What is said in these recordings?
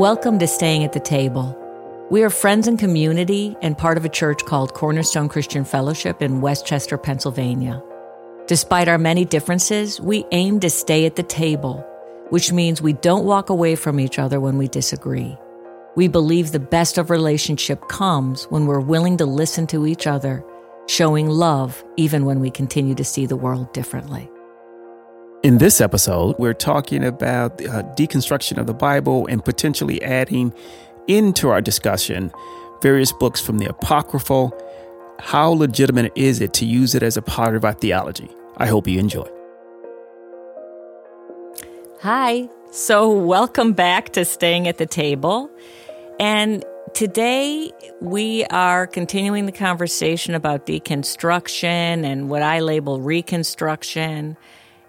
Welcome to Staying at the Table. We are friends and community and part of a church called Cornerstone Christian Fellowship in West Chester, Pennsylvania. Despite our many differences, we aim to stay at the table, which means we don't walk away from each other when we disagree. We believe the best of relationship comes when we're willing to listen to each other, showing love even when we continue to see the world differently. In this episode, we're talking about uh, deconstruction of the Bible and potentially adding into our discussion various books from the Apocryphal. How legitimate is it to use it as a part of our theology? I hope you enjoy. Hi. So, welcome back to Staying at the Table. And today we are continuing the conversation about deconstruction and what I label reconstruction.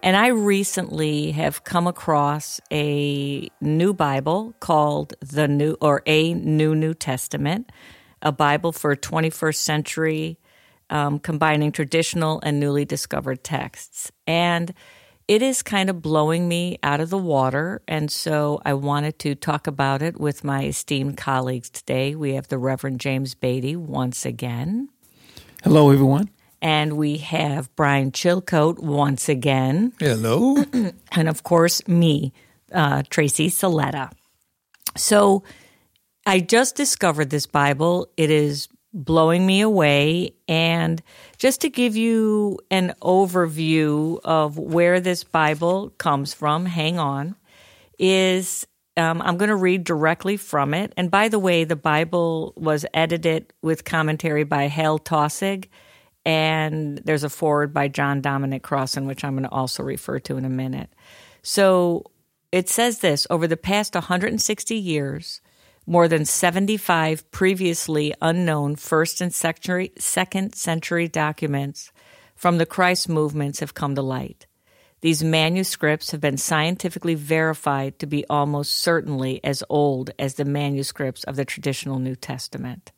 And I recently have come across a new Bible called the New or a New New Testament, a Bible for 21st century, um, combining traditional and newly discovered texts. And it is kind of blowing me out of the water. And so I wanted to talk about it with my esteemed colleagues today. We have the Reverend James Beatty once again. Hello, everyone. And we have Brian Chilcote once again. Hello. and of course, me, uh, Tracy Saletta. So I just discovered this Bible. It is blowing me away. And just to give you an overview of where this Bible comes from, hang on, is um, I'm going to read directly from it. And by the way, the Bible was edited with commentary by Hal Taussig and there's a forward by John Dominic Crossan, which I'm going to also refer to in a minute. So it says this over the past 160 years, more than 75 previously unknown first and second century documents from the Christ movements have come to light. These manuscripts have been scientifically verified to be almost certainly as old as the manuscripts of the traditional New Testament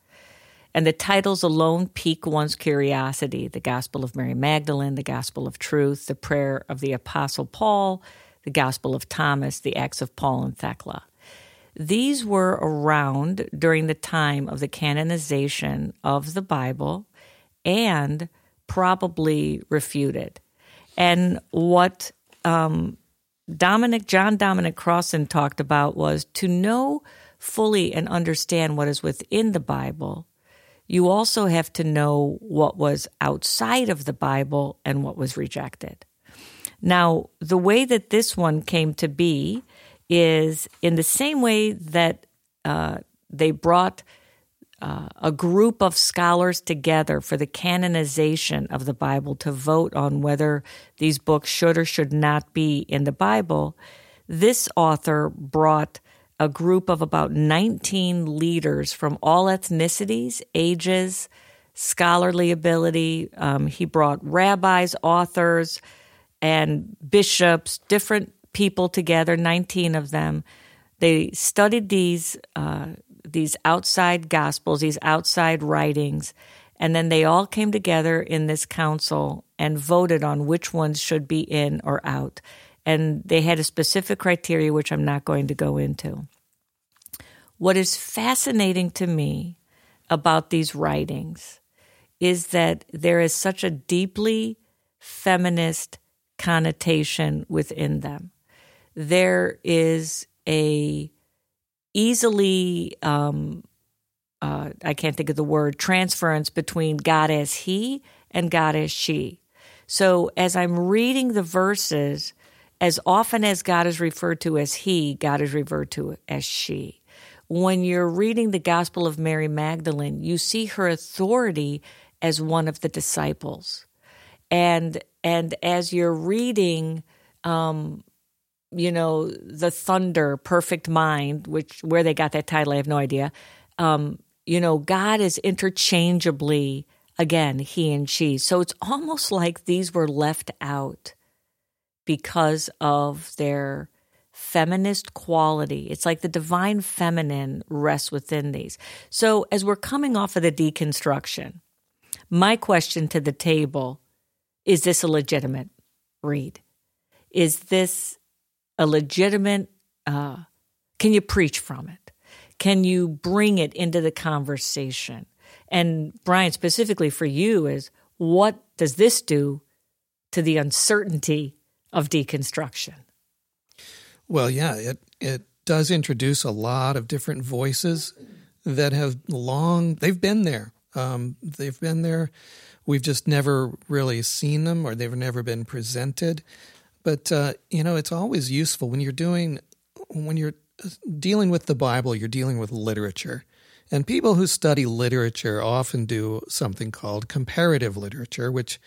and the titles alone pique one's curiosity the Gospel of Mary Magdalene, the Gospel of Truth, the Prayer of the Apostle Paul, the Gospel of Thomas, the Acts of Paul and Thecla. These were around during the time of the canonization of the Bible and probably refuted. And what um, Dominic, John Dominic Crossan talked about was to know fully and understand what is within the Bible you also have to know what was outside of the Bible and what was rejected. Now, the way that this one came to be is in the same way that uh, they brought uh, a group of scholars together for the canonization of the Bible to vote on whether these books should or should not be in the Bible. This author brought a group of about 19 leaders from all ethnicities, ages, scholarly ability. Um, he brought rabbis, authors, and bishops, different people together, 19 of them. They studied these uh, these outside gospels, these outside writings, and then they all came together in this council and voted on which ones should be in or out. And they had a specific criteria, which I'm not going to go into. What is fascinating to me about these writings is that there is such a deeply feminist connotation within them. There is a easily um, uh, I can't think of the word transference between God as He and God as She. So as I'm reading the verses, as often as God is referred to as He, God is referred to as She when you're reading the Gospel of Mary Magdalene, you see her authority as one of the disciples. And and as you're reading um, you know, the thunder, perfect mind, which where they got that title, I have no idea. Um, you know, God is interchangeably again, he and she. So it's almost like these were left out because of their feminist quality. It's like the divine feminine rests within these. So, as we're coming off of the deconstruction, my question to the table is this a legitimate read? Is this a legitimate, uh, can you preach from it? Can you bring it into the conversation? And Brian, specifically for you, is what does this do to the uncertainty of deconstruction? Well, yeah, it it does introduce a lot of different voices that have long they've been there. Um, they've been there. We've just never really seen them, or they've never been presented. But uh, you know, it's always useful when you're doing when you're dealing with the Bible. You're dealing with literature, and people who study literature often do something called comparative literature, which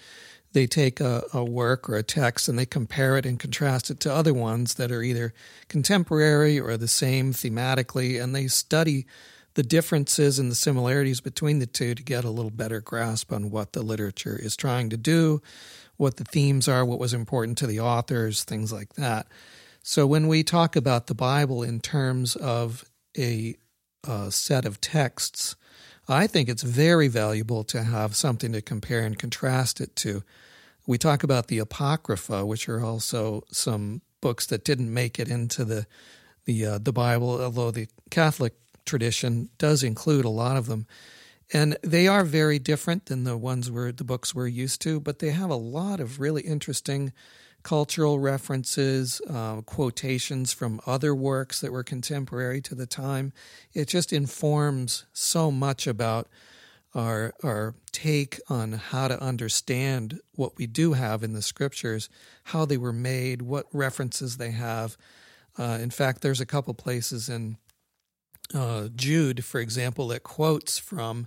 they take a, a, work or a text and they compare it and contrast it to other ones that are either contemporary or the same thematically, and they study the differences and the similarities between the two to get a little better grasp on what the literature is trying to do, what the themes are, what was important to the authors, things like that. So when we talk about the Bible in terms of a, a set of texts, I think it's very valuable to have something to compare and contrast it to. We talk about the Apocrypha, which are also some books that didn't make it into the the uh, the Bible, although the Catholic tradition does include a lot of them. And they are very different than the ones where the books we're used to, but they have a lot of really interesting cultural references, uh, quotations from other works that were contemporary to the time. It just informs so much about our our take on how to understand what we do have in the scriptures, how they were made, what references they have. Uh, in fact, there's a couple places in uh, Jude, for example, that quotes from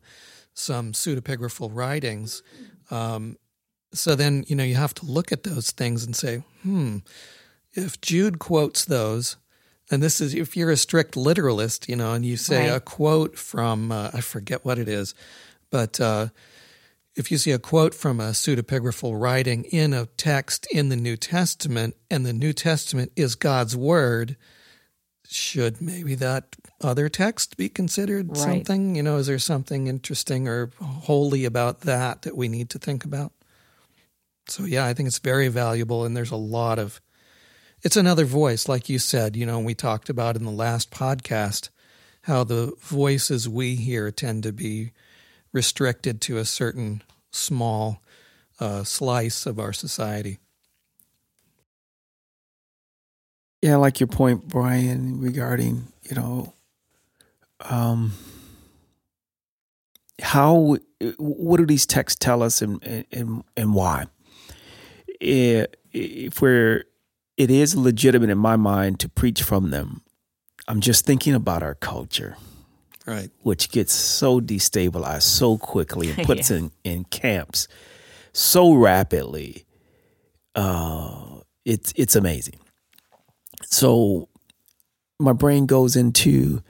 some pseudepigraphal writings. Um, so then, you know, you have to look at those things and say, hmm, if Jude quotes those, and this is if you're a strict literalist, you know, and you say right. a quote from, uh, I forget what it is, but uh, if you see a quote from a pseudepigraphal writing in a text in the New Testament, and the New Testament is God's word, should maybe that other text be considered right. something? You know, is there something interesting or holy about that that we need to think about? So, yeah, I think it's very valuable. And there's a lot of, it's another voice, like you said, you know, we talked about in the last podcast how the voices we hear tend to be restricted to a certain small uh, slice of our society. Yeah, I like your point, Brian, regarding you know, um, how what do these texts tell us, and and and why? If we're, it is legitimate in my mind to preach from them. I'm just thinking about our culture, right, which gets so destabilized so quickly and puts yeah. in in camps so rapidly. Uh, it's it's amazing so my brain goes into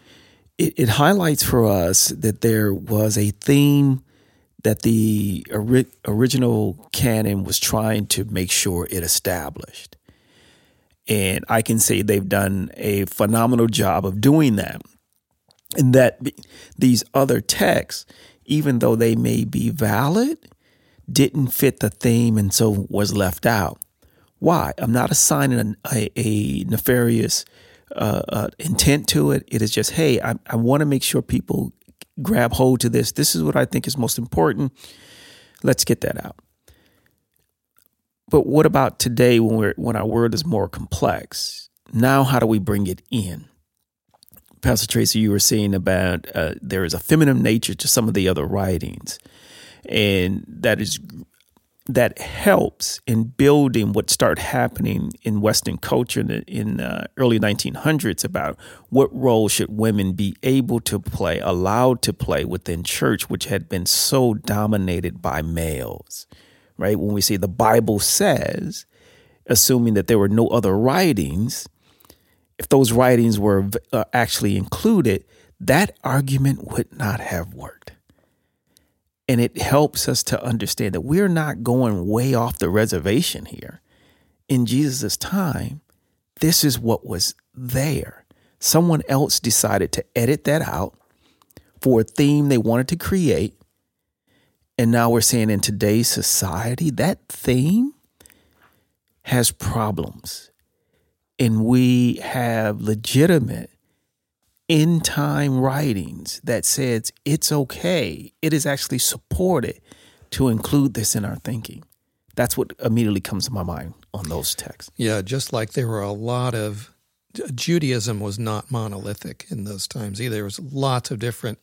it, it highlights for us that there was a theme that the ori- original canon was trying to make sure it established. And I can say they've done a phenomenal job of doing that. And that these other texts, even though they may be valid, didn't fit the theme and so was left out. Why? I'm not assigning a, a, a nefarious uh, uh, intent to it. It is just, hey, I, I want to make sure people grab hold to this. This is what I think is most important. Let's get that out. But what about today when we're when our world is more complex? Now, how do we bring it in? Pastor Tracy, you were saying about uh, there is a feminine nature to some of the other writings, and that is that helps in building what started happening in Western culture in the in, uh, early 1900s about what role should women be able to play, allowed to play within church, which had been so dominated by males. Right? When we say the Bible says, assuming that there were no other writings, if those writings were uh, actually included, that argument would not have worked. And it helps us to understand that we're not going way off the reservation here. In Jesus' time, this is what was there. Someone else decided to edit that out for a theme they wanted to create. And now we're saying in today's society, that theme has problems. And we have legitimate end time writings that says it's okay, it is actually supported to include this in our thinking. That's what immediately comes to my mind on those texts. Yeah, just like there were a lot of Judaism was not monolithic in those times either. There was lots of different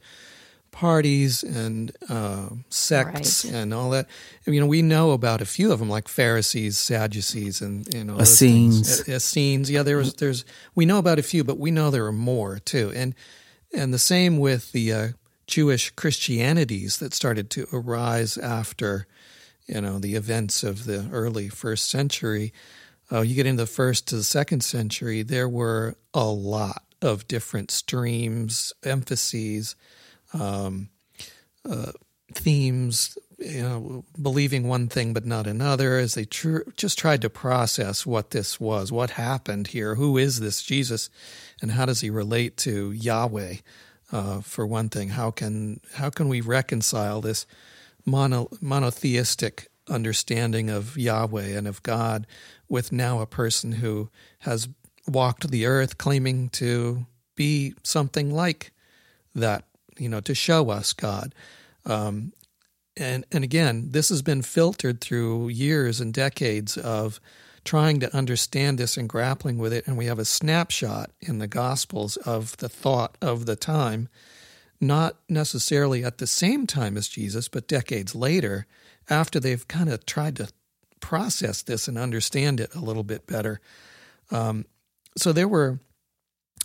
parties and uh, sects right. and all that. You know, we know about a few of them, like Pharisees, Sadducees, and you know, Essenes. Essenes. Yeah, there was. There's. We know about a few, but we know there are more too. And and the same with the uh, Jewish Christianities that started to arise after, you know, the events of the early first century. Uh, you get into the first to the second century, there were a lot of different streams, emphases, um, uh, themes, you know, believing one thing but not another, as they tr- just tried to process what this was, what happened here, who is this Jesus, and how does he relate to Yahweh? Uh, for one thing, how can how can we reconcile this mono, monotheistic understanding of Yahweh and of God with now a person who has walked the earth claiming to be something like that, you know, to show us God. Um, and and again, this has been filtered through years and decades of trying to understand this and grappling with it. And we have a snapshot in the Gospels of the thought of the time, not necessarily at the same time as Jesus, but decades later, after they've kind of tried to process this and understand it a little bit better. Um, so there were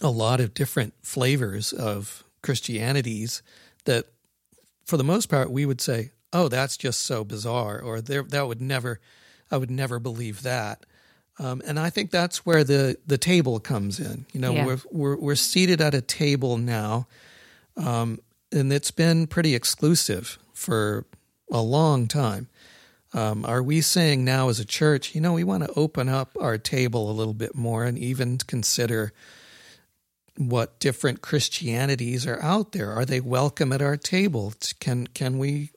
a lot of different flavors of Christianities that, for the most part, we would say, "Oh, that's just so bizarre," or "That would never, I would never believe that." Um, and I think that's where the the table comes in. You know, yeah. we're, we're we're seated at a table now, um, and it's been pretty exclusive for a long time. Um, are we saying now as a church, you know, we want to open up our table a little bit more and even consider what different Christianities are out there? Are they welcome at our table? Can can we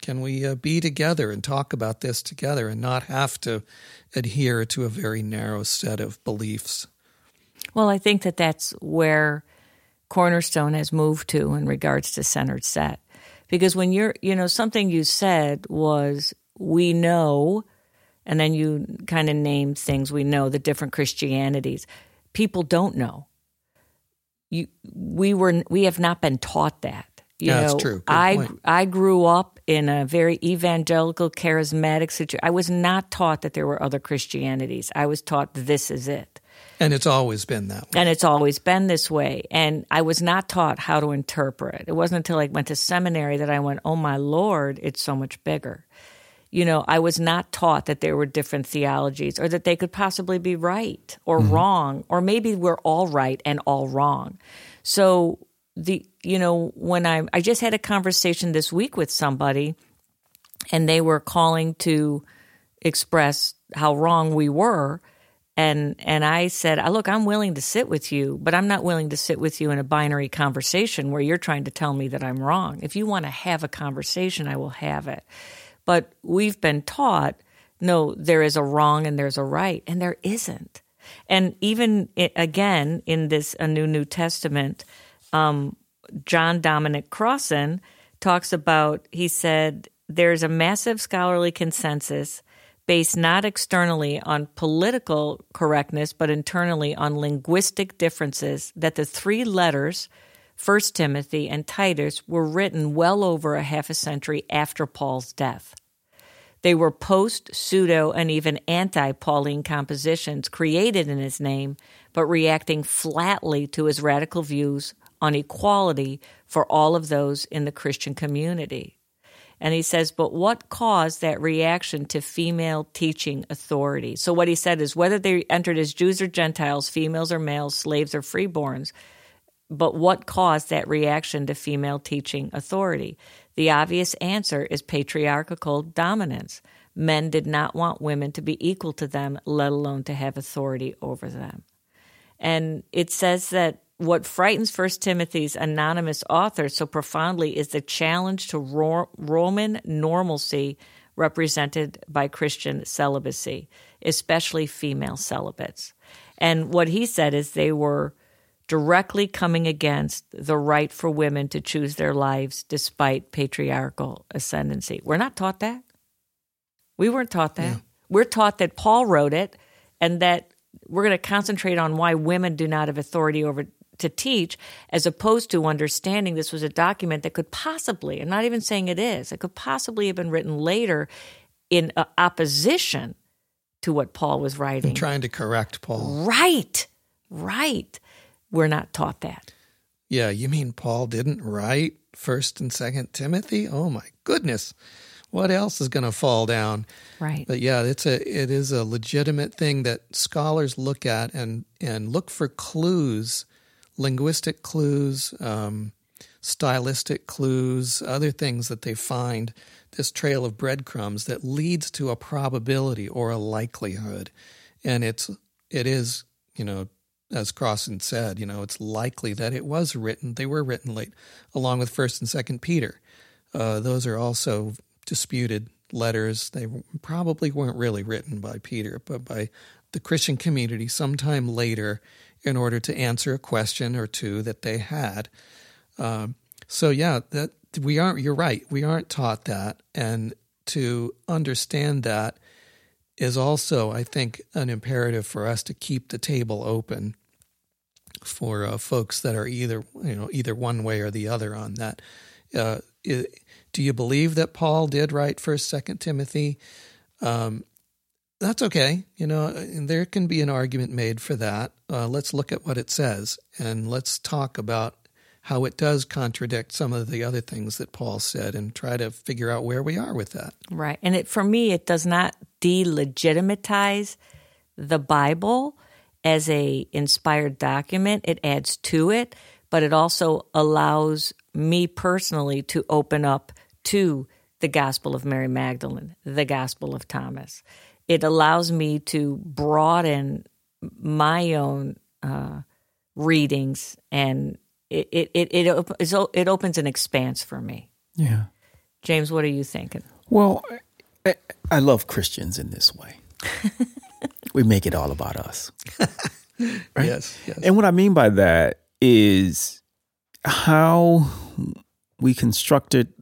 can we uh, be together and talk about this together and not have to adhere to a very narrow set of beliefs? Well, I think that that's where Cornerstone has moved to in regards to centered set. Because when you're, you know, something you said was we know, and then you kind of name things we know, the different Christianities. People don't know. You, we were, we have not been taught that. You yeah, know, that's true. Good I point. I grew up in a very evangelical, charismatic situation. I was not taught that there were other Christianities. I was taught this is it. And it's always been that way. And it's always been this way. And I was not taught how to interpret. It wasn't until I went to seminary that I went, oh my Lord, it's so much bigger you know, I was not taught that there were different theologies or that they could possibly be right or mm-hmm. wrong, or maybe we're all right and all wrong. So the you know, when I I just had a conversation this week with somebody and they were calling to express how wrong we were and and I said, I "Look, I'm willing to sit with you, but I'm not willing to sit with you in a binary conversation where you're trying to tell me that I'm wrong. If you want to have a conversation, I will have it." But we've been taught no, there is a wrong and there's a right, and there isn't. And even again in this a new New Testament, um, John Dominic Crossan talks about. He said there's a massive scholarly consensus based not externally on political correctness, but internally on linguistic differences that the three letters. First Timothy and Titus were written well over a half a century after Paul's death. They were post, pseudo, and even anti Pauline compositions created in his name, but reacting flatly to his radical views on equality for all of those in the Christian community. And he says, but what caused that reaction to female teaching authority? So, what he said is whether they entered as Jews or Gentiles, females or males, slaves or freeborns, but what caused that reaction to female teaching authority? The obvious answer is patriarchal dominance. Men did not want women to be equal to them, let alone to have authority over them. And it says that what frightens First Timothy's anonymous author so profoundly is the challenge to Ro- Roman normalcy represented by Christian celibacy, especially female celibates. And what he said is they were directly coming against the right for women to choose their lives despite patriarchal ascendancy. We're not taught that. We weren't taught that. Yeah. We're taught that Paul wrote it and that we're going to concentrate on why women do not have authority over to teach as opposed to understanding this was a document that could possibly, I'm not even saying it is, it could possibly have been written later in uh, opposition to what Paul was writing. And trying to correct Paul. Right, right. We're not taught that. Yeah, you mean Paul didn't write 1st and 2nd Timothy? Oh my goodness. What else is going to fall down? Right. But yeah, it's a it is a legitimate thing that scholars look at and and look for clues, linguistic clues, um, stylistic clues, other things that they find this trail of breadcrumbs that leads to a probability or a likelihood. And it's it is, you know, as Crossan said, you know, it's likely that it was written. They were written late, along with First and Second Peter. Uh, those are also disputed letters. They probably weren't really written by Peter, but by the Christian community sometime later, in order to answer a question or two that they had. Um, so yeah, that we aren't. You're right. We aren't taught that, and to understand that is also, I think, an imperative for us to keep the table open for uh, folks that are either you know either one way or the other on that. Uh, do you believe that Paul did write First, Second Timothy? Um, that's okay. You know, there can be an argument made for that. Uh, let's look at what it says and let's talk about how it does contradict some of the other things that Paul said and try to figure out where we are with that. Right. And it, for me, it does not delegitimize the Bible as a inspired document. It adds to it, but it also allows me personally to open up to the Gospel of Mary Magdalene, the Gospel of Thomas. It allows me to broaden my own uh, readings and it it it it, it opens an expanse for me. Yeah, James, what are you thinking? Well, I, I love Christians in this way. we make it all about us. right? Yes, yes. And what I mean by that is how we constructed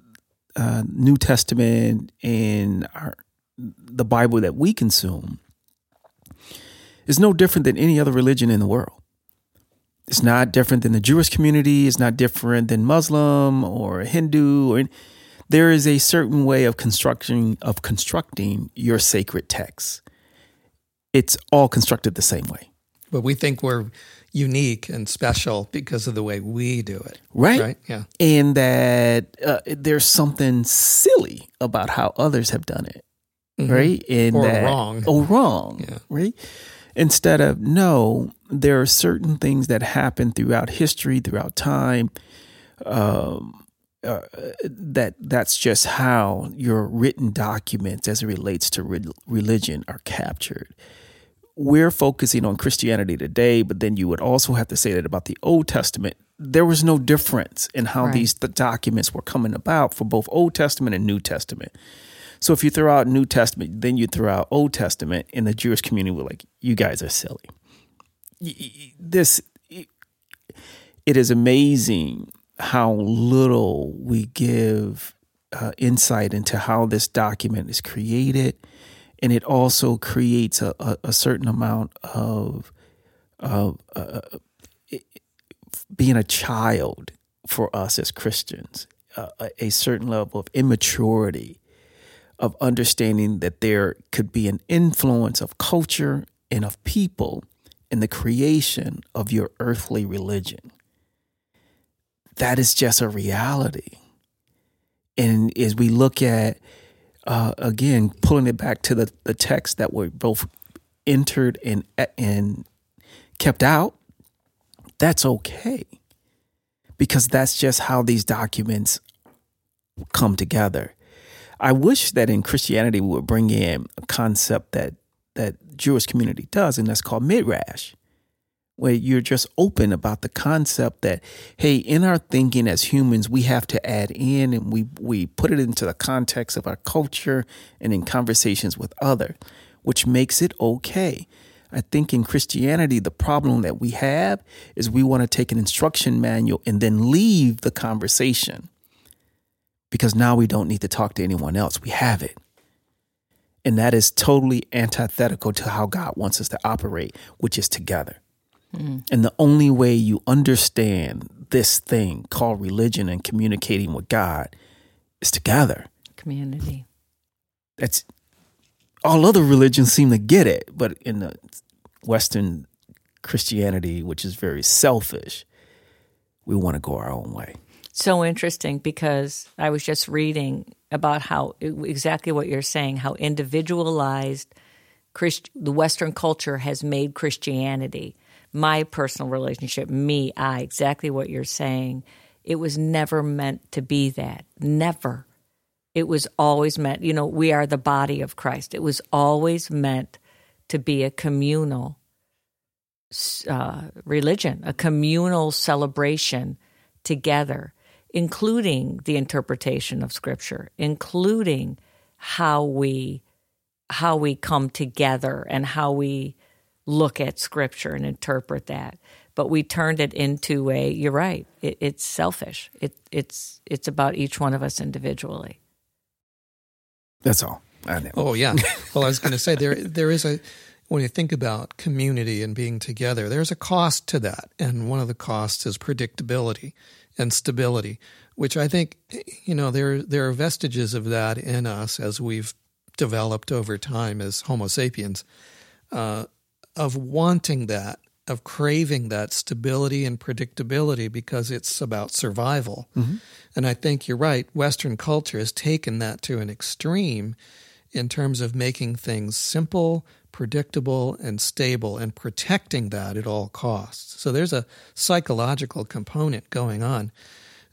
uh, New Testament and our, the Bible that we consume is no different than any other religion in the world. It's not different than the Jewish community. It's not different than Muslim or Hindu. Or there is a certain way of constructing of constructing your sacred texts. It's all constructed the same way. But we think we're unique and special because of the way we do it. Right. Right. Yeah. And that uh, there's something silly about how others have done it. Mm-hmm. Right. And or that, wrong. Oh, wrong. Yeah. Right. Instead of, no, there are certain things that happen throughout history, throughout time. Um, uh, that that's just how your written documents as it relates to re- religion are captured we're focusing on Christianity today, but then you would also have to say that about the Old Testament. There was no difference in how right. these the documents were coming about for both Old Testament and New Testament. So if you throw out New Testament, then you throw out Old Testament, and the Jewish community were like, "You guys are silly." This it is amazing how little we give uh, insight into how this document is created and it also creates a, a, a certain amount of of uh, being a child for us as Christians, uh, a certain level of immaturity of understanding that there could be an influence of culture and of people in the creation of your earthly religion. That is just a reality. And as we look at uh, again, pulling it back to the, the text that were both entered and and kept out, that's okay. Because that's just how these documents come together. I wish that in Christianity we would bring in a concept that that Jewish community does, and that's called midrash where you're just open about the concept that hey in our thinking as humans we have to add in and we we put it into the context of our culture and in conversations with other which makes it okay I think in Christianity, the problem that we have is we want to take an instruction manual and then leave the conversation because now we don't need to talk to anyone else. We have it. And that is totally antithetical to how God wants us to operate, which is together. Mm-hmm. And the only way you understand this thing called religion and communicating with God is together. Community. That's all other religions seem to get it, but in the Western Christianity, which is very selfish, we want to go our own way. So interesting because I was just reading about how exactly what you're saying, how individualized Christ, the Western culture has made Christianity. My personal relationship, me, I, exactly what you're saying. It was never meant to be that. Never. It was always meant, you know, we are the body of Christ. It was always meant to be a communal uh, religion, a communal celebration together, including the interpretation of Scripture, including how we how we come together and how we look at Scripture and interpret that. But we turned it into a. You're right. It, it's selfish. It, it's it's about each one of us individually. That's all. Oh yeah. Well, I was going to say there there is a when you think about community and being together, there's a cost to that, and one of the costs is predictability and stability, which I think you know there there are vestiges of that in us as we've developed over time as Homo sapiens, uh, of wanting that of craving that stability and predictability because it's about survival. Mm-hmm. And I think you're right. Western culture has taken that to an extreme in terms of making things simple, predictable, and stable and protecting that at all costs. So there's a psychological component going on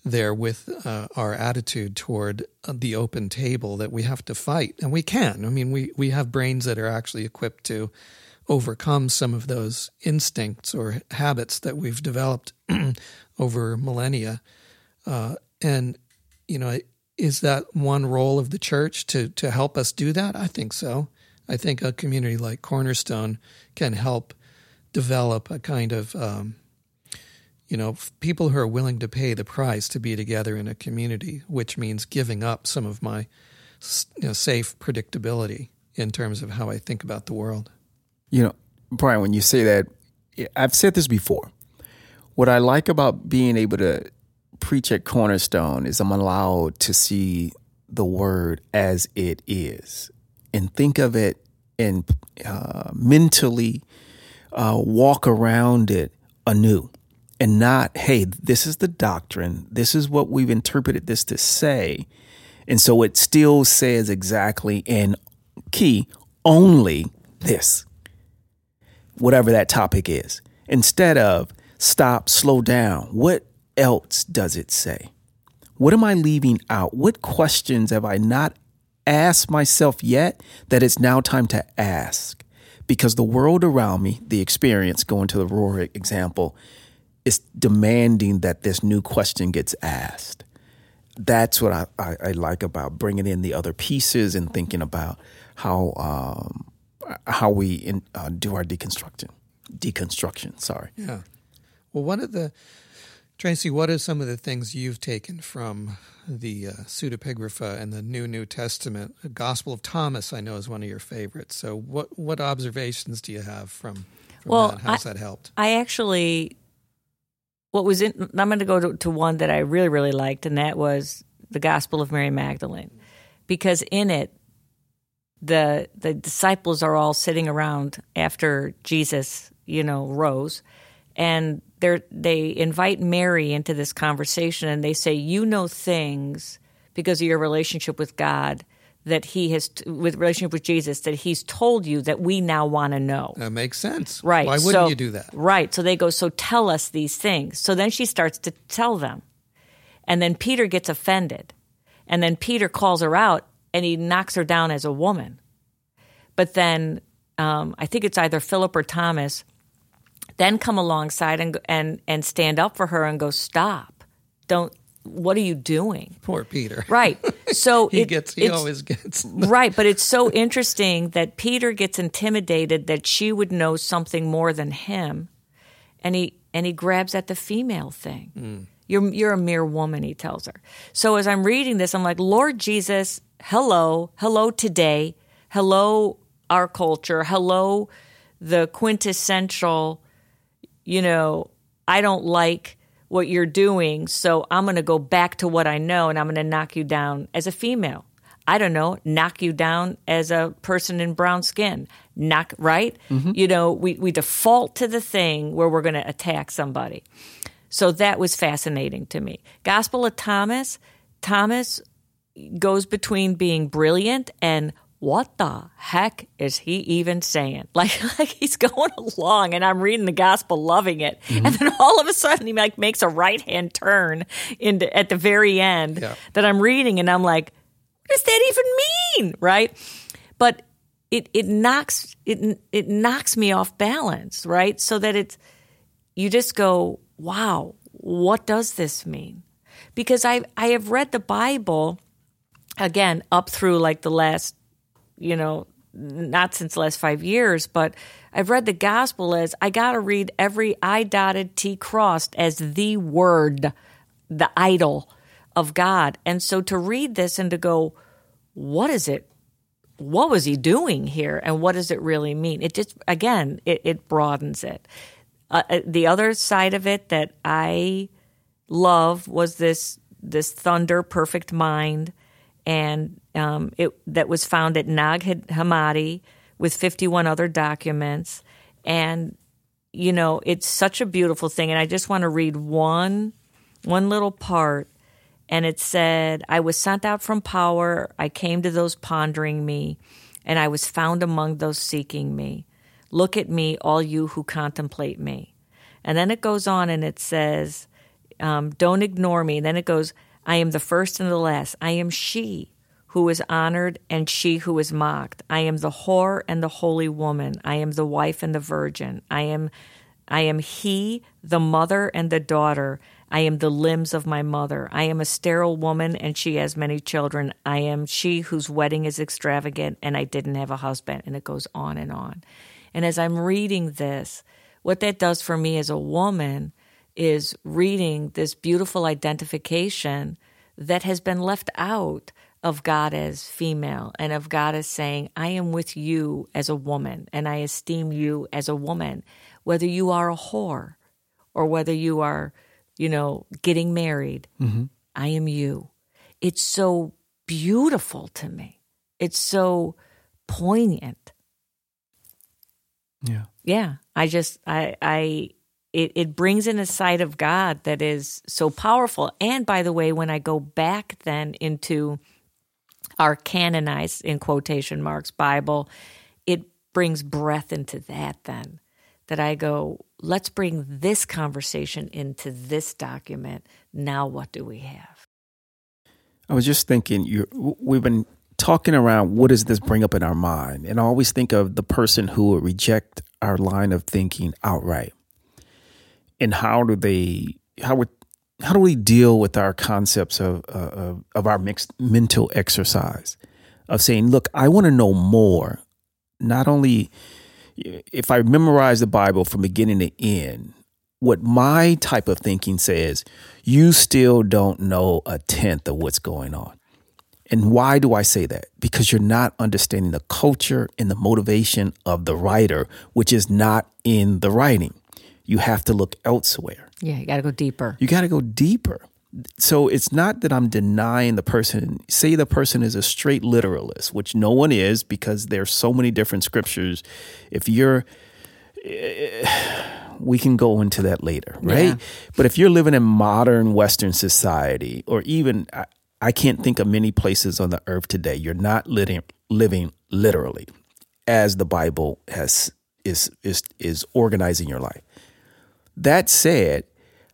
there with uh, our attitude toward the open table that we have to fight. And we can. I mean, we, we have brains that are actually equipped to overcome some of those instincts or habits that we've developed over millennia. Uh, and, you know, is that one role of the church to, to help us do that? I think so. I think a community like Cornerstone can help develop a kind of, um, you know, people who are willing to pay the price to be together in a community, which means giving up some of my you know, safe predictability in terms of how I think about the world. You know, Brian, when you say that, I've said this before. What I like about being able to preach at Cornerstone is I'm allowed to see the word as it is and think of it and uh, mentally uh, walk around it anew and not, hey, this is the doctrine. This is what we've interpreted this to say. And so it still says exactly and key only this whatever that topic is, instead of stop, slow down. What else does it say? What am I leaving out? What questions have I not asked myself yet that it's now time to ask? Because the world around me, the experience, going to the Rohr example, is demanding that this new question gets asked. That's what I, I, I like about bringing in the other pieces and thinking about how um, how we in, uh, do our deconstruction. Deconstruction, sorry. Yeah. Well, one of the Tracy, what are some of the things you've taken from the uh, pseudepigrapha and the New New Testament? The Gospel of Thomas, I know, is one of your favorites. So, what what observations do you have from, from well, that? How's I, that helped? I actually, what was in, I'm going to go to, to one that I really really liked, and that was the Gospel of Mary Magdalene, because in it the the disciples are all sitting around after Jesus, you know, rose, and they they invite Mary into this conversation, and they say, "You know things because of your relationship with God." That he has, with relationship with Jesus, that he's told you that we now want to know. That makes sense. Right. Why wouldn't so, you do that? Right. So they go, so tell us these things. So then she starts to tell them. And then Peter gets offended. And then Peter calls her out and he knocks her down as a woman. But then um, I think it's either Philip or Thomas then come alongside and and and stand up for her and go stop. Don't what are you doing? Poor Peter. right. So he it- gets. He always gets. right, but it's so interesting that Peter gets intimidated that she would know something more than him, and he and he grabs at the female thing. You're you're a mere woman, he tells her. So as I'm reading this, I'm like, Lord Jesus, hello, hello today, hello our culture, hello the quintessential, you know, I don't like what you're doing, so I'm going to go back to what I know and I'm going to knock you down as a female. I don't know, knock you down as a person in brown skin. Knock, right? Mm-hmm. You know, we, we default to the thing where we're going to attack somebody. So that was fascinating to me. Gospel of Thomas, Thomas goes between being brilliant and what the heck is he even saying? Like, like he's going along, and I'm reading the gospel, loving it, mm-hmm. and then all of a sudden he like makes a right hand turn into at the very end Yeah. that I'm reading, and I'm like, what does that even mean, right? But it it knocks it it knocks me off balance, right? So that it's you just go, wow, what does this mean? Because I I have read the Bible again up through like the last, you know, not since the last five years, but I've read the gospel as I got to read every I dotted T crossed as the word, the idol of God. And so to read this and to go, what is it? What was he doing here? And what does it really mean? It just, again, it, it broadens it. Uh, uh, the other side of it that I love was this this thunder perfect mind. And um, it that was found at Nag Hammadi with 51 other documents. And you know it's such a beautiful thing. And I just want to read one one little part. And it said I was sent out from power. I came to those pondering me. And I was found among those seeking me look at me all you who contemplate me and then it goes on and it says um, don't ignore me. Then it goes, I am the first and the last. I am she who is honored and she who is mocked. I am the whore and the holy woman. I am the wife and the virgin. I am I am he, the mother and the daughter. I am the limbs of my mother. I am a sterile woman and she has many children. I am she whose wedding is extravagant and I didn't have a husband. And it goes on and on. And as I'm reading this, what that does for me as a woman is reading this beautiful identification that has been left out of God as female and of God as saying, I am with you as a woman and I esteem you as a woman, whether you are a whore or whether you are, you know, getting married. Mm-hmm. I am you. It's so beautiful to me. It's so poignant. Yeah. Yeah, I just I I it it brings in a side of God that is so powerful. And by the way, when I go back then into our canonized in quotation marks Bible, it brings breath into that then that I go, let's bring this conversation into this document. Now what do we have? I was just thinking, you we've been talking around what does this bring up in our mind, and I always think of the person who would reject our line of thinking outright, and how do they how would how do we deal with our concepts of uh, of, of our mixed mental exercise of saying, look, I want to know more, not only if I memorize the Bible from beginning to end, what my type of thinking says, you still don't know a tenth of what's going on. And why do I say that? Because you're not understanding the culture and the motivation of the writer, which is not in the writing. You have to look elsewhere. Yeah, you got to go deeper. You got to go deeper. So it's not that I'm denying the person. Say the person is a straight literalist, which no one is because there's so many different scriptures. If you're we can go into that later, right? Yeah. But if you're living in modern Western society, or even I, can't think of many places on the earth today, you're not living living literally as the Bible has is is is organizing your life. That said,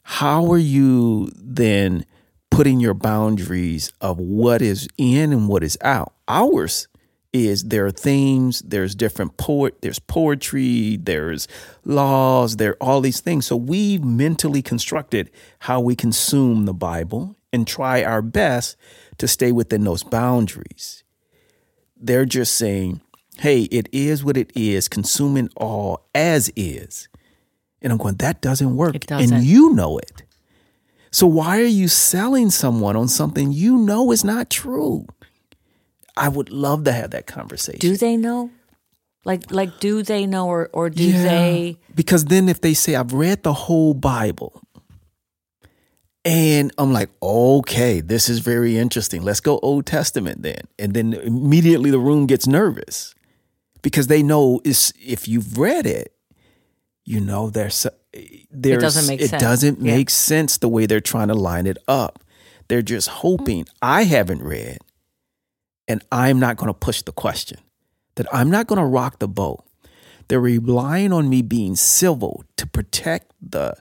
how are you then putting your boundaries of what is in and what is out? Ours is there are themes, there's different poet, there's poetry, there's laws, there are all these things. So we've mentally constructed how we consume the Bible and try our best to stay within those boundaries. They're just saying, hey, it is what it is, consuming all as is. And I'm going, that doesn't work. It doesn't. And you know it. So why are you selling someone on something you know is not true? I would love to have that conversation. Do they know? Like, like, do they know, or or do they? Because then, if they say, "I've read the whole Bible," and I'm like, "Okay, this is very interesting. Let's go Old Testament then," and then immediately the room gets nervous because they know is if you've read it, you know there's there's it doesn't make it sense. doesn't Yeah. make sense the way they're trying to line it up. They're just hoping I haven't read, and I'm not going to push the question. That I'm not going to rock the boat. They're relying on me being civil to protect the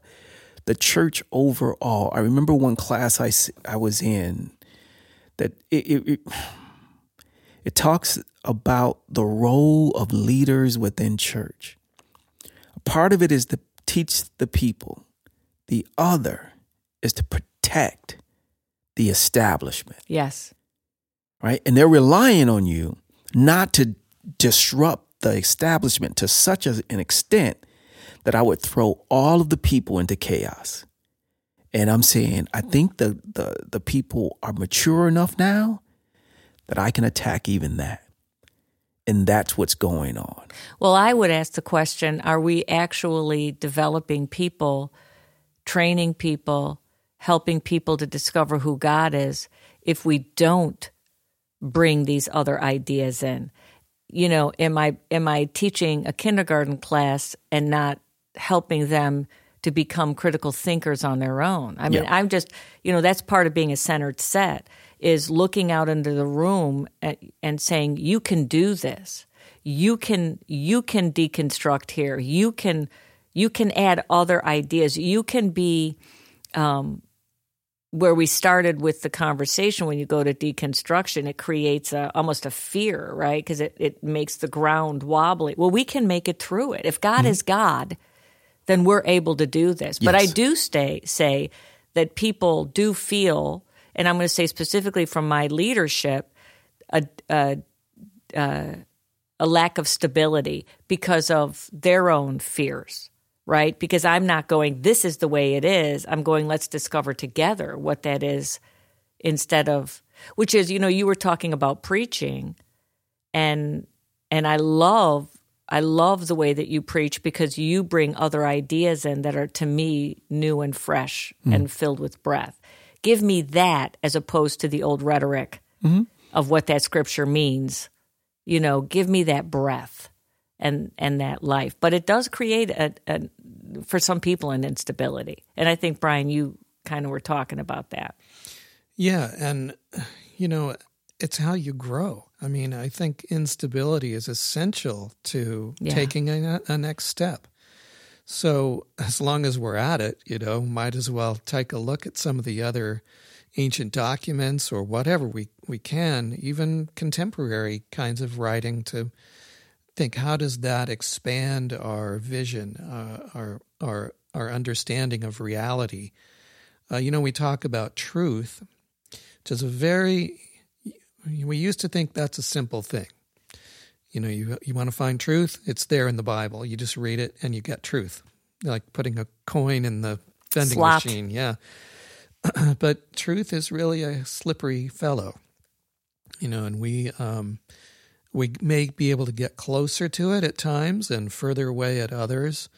the church overall. I remember one class I, I was in that it, it, it it talks about the role of leaders within church. A part of it is to teach the people. The other is to protect the establishment Yes. right? And they're relying on you not to disrupt the establishment to such an extent that I would throw all of the people into chaos. And I'm saying, I think the the the people are mature enough now that I can attack even that. And that's what's going on. Well, I would ask the question are we actually developing people, training people, helping people to discover who God is if we don't bring these other ideas in? You know, am I am I teaching a kindergarten class and not helping them to become critical thinkers on their own? I mean, Yeah. I'm just, you know, that's part of being a centered set is looking out into the room and, and saying, you can do this. You can you can deconstruct here. You can you can add other ideas. You can be um, where we started with the conversation when you go to deconstruction it creates a, almost a fear right because it, it makes the ground wobbly well we can make it through it if god is god then we're able to do this but i do stay say that people do feel and i'm going to say specifically from my leadership a, a, a, a lack of stability because of their own fears right? Because I'm not going, this is the way it is. I'm going, let's discover together what that is instead of, which is, you know, you were talking about preaching and, and I love, I love the way that you preach because you bring other ideas in that are to me new and fresh mm-hmm. and filled with breath. Give me that as opposed to the old rhetoric mm-hmm. of what that scripture means. You know, give me that breath and and that life. But it does create a, a for some people an instability. And I think Brian, you kind of were talking about that. Yeah, and you know, it's how you grow. I mean, I think instability is essential to Yeah. taking a, a next step. So, as long as we're at it, you know, might as well take a look at some of the other ancient documents or whatever we, we can, even contemporary kinds of writing to think how does that expand our vision, uh, our, our, our understanding of reality. Uh, you know, we talk about truth, which is a very, we used to think that's a simple thing. You know, you, you want to find truth, it's there in the Bible. You just read it and you get truth, like putting a coin in the vending machine. Yeah. but truth is really a slippery fellow, you know, and we, um, we may be able to get closer to it at times and further away at others.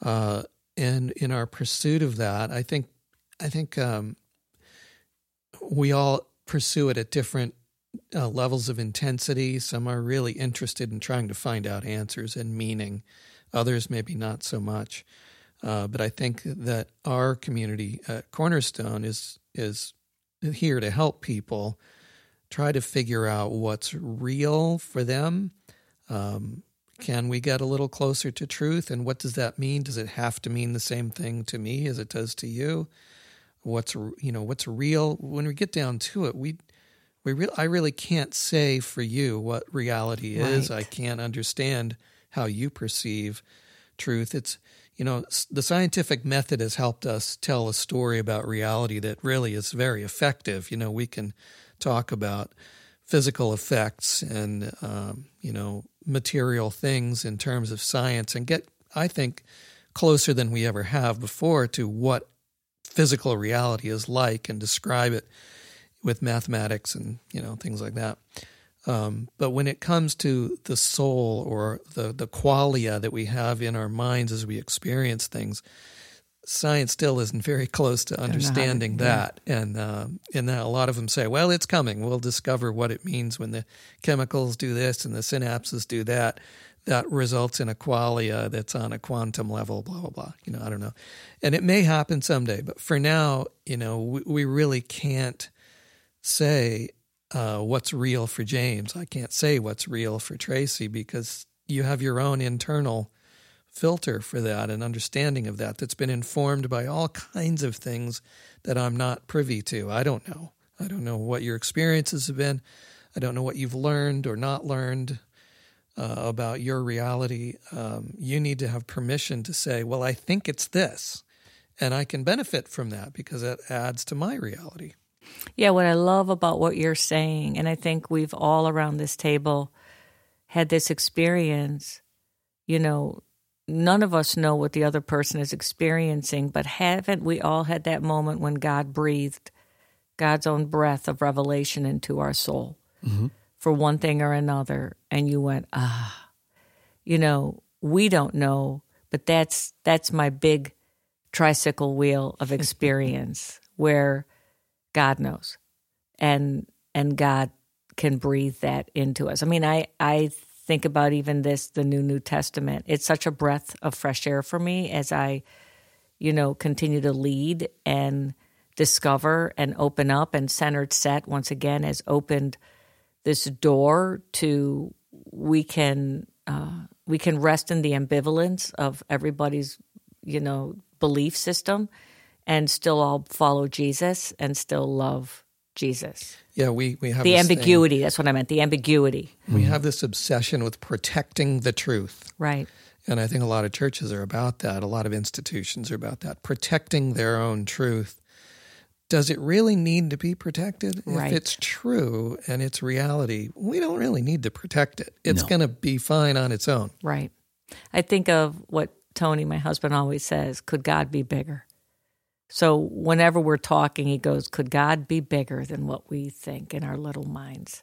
Uh, and in our pursuit of that, I think, I think um, we all pursue it at different uh, levels of intensity. Some are really interested in trying to find out answers and meaning. Others maybe not so much. Uh, but I think that our community at Cornerstone is is here to help people try to figure out what's real for them. Um, can we get a little closer to truth, and what does that mean? Does it have to mean the same thing to me as it does to you? What's you know what's real? When we get down to it, we we re- I really can't say for you what reality is. Right. I can't understand how you perceive truth. It's you know the scientific method has helped us tell a story about reality that really is very effective. You know we can talk about physical effects and um, you know material things in terms of science and get I think closer than we ever have before to what physical reality is like and describe it with mathematics and you know things like that. Um, but when it comes to the soul or the the qualia that we have in our minds as we experience things, science still isn't very close to understanding that. Yeah. And uh, and a lot of them say, well, it's coming. We'll discover what it means when the chemicals do this and the synapses do that. That results in a qualia that's on a quantum level, blah blah blah. You know, I don't know, and it may happen someday. But for now, you know, we, we really can't say uh, what's real for James. I can't say what's real for Tracy because you have your own internal filter for that and understanding of that that's been informed by all kinds of things that I'm not privy to. I don't know. I don't know what your experiences have been. I don't know what you've learned or not learned uh, about your reality. Um, you need to have permission to say, well, I think it's this. And I can benefit from that because it adds to my reality. Yeah, what I love about what you're saying, and I think we've all around this table had this experience, you know, none of us know what the other person is experiencing, but haven't we all had that moment when God breathed God's own breath of revelation into our soul mm-hmm. for one thing or another? And you went, ah, you know, we don't know, but that's that's my big tricycle wheel of experience where God knows. And and God can breathe that into us. I mean, I I think about even this, the new New Testament. It's such a breath of fresh air for me as I, you know, continue to lead and discover and open up. And Centered Set once again has opened this door to we can uh, we can rest in the ambivalence of everybody's you know belief system and still all follow Jesus and still love Jesus. Yeah, we, we have the ambiguity. Thing. That's what I meant. The ambiguity. We have this obsession with protecting the truth. Right. And I think a lot of churches are about that. A lot of institutions are about that, protecting their own truth. Does it really need to be protected? Right. If it's true and it's reality, we don't really need to protect it. It's no. going to be fine on its own. Right. I think of what Tony, my husband, always says could God be bigger? So whenever we're talking, he goes, Could God be bigger than what we think in our little minds?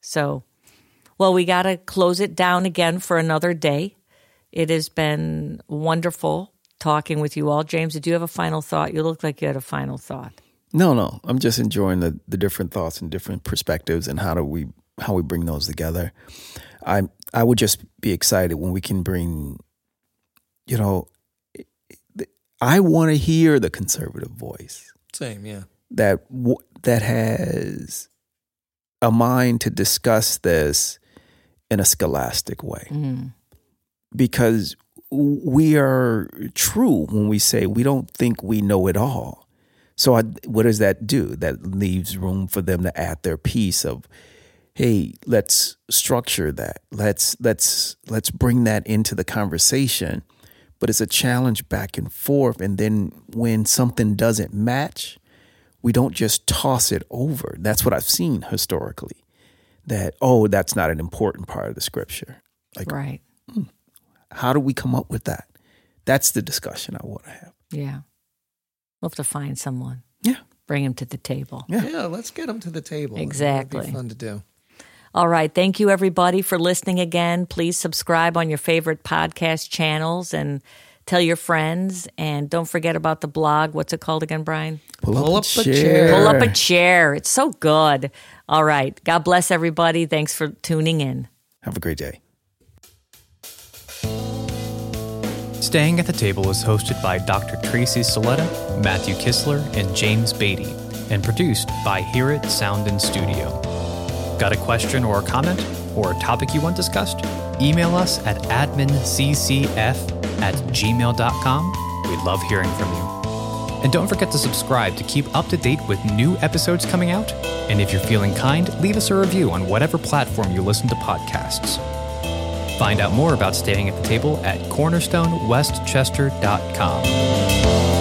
So, well, we got to close it down again for another day. It has been wonderful talking with you all. James, did you have a final thought? You look like you had a final thought. No, no. I'm just enjoying the, the different thoughts and different perspectives and how do we how we bring those together. I I would just be excited when we can bring, you know, I want to hear the conservative voice. Same, yeah. That that has a mind to discuss this in a scholastic way. Mm-hmm. Because we are true when we say we don't think we know it all. So I, what does that do? That leaves room for them to add their piece of, hey, let's structure that. Let's let's let's bring that into the conversation but it's a challenge back and forth. And then when something doesn't match, we don't just toss it over. That's what I've seen historically. That, oh, that's not an important part of the scripture. Like, right. Hmm, how do we come up with that? That's the discussion I want to have. Yeah. We'll have to find someone. Yeah. Bring him to the table. Yeah. Yeah. Let's get him to the table. Exactly. fun to do. All right. Thank you, everybody, for listening again. Please subscribe on your favorite podcast channels and tell your friends. And don't forget about the blog. What's it called again, Brian? Pull, Pull up, up, a chair. chair. Pull up a chair. It's so good. All right. God bless everybody. Thanks for tuning in. Have a great day. Staying at the Table is hosted by Dr. Tracy Soletta, Matthew Kistler, and James Beatty, and produced by Hear It Sound and Studio. Got a question or a comment, or a topic you want discussed? Email us at adminccf at gmail.com. We'd love hearing from you. And don't forget to subscribe to keep up to date with new episodes coming out. And if you're feeling kind, leave us a review on whatever platform you listen to podcasts. Find out more about staying at the table at cornerstonewestchester.com.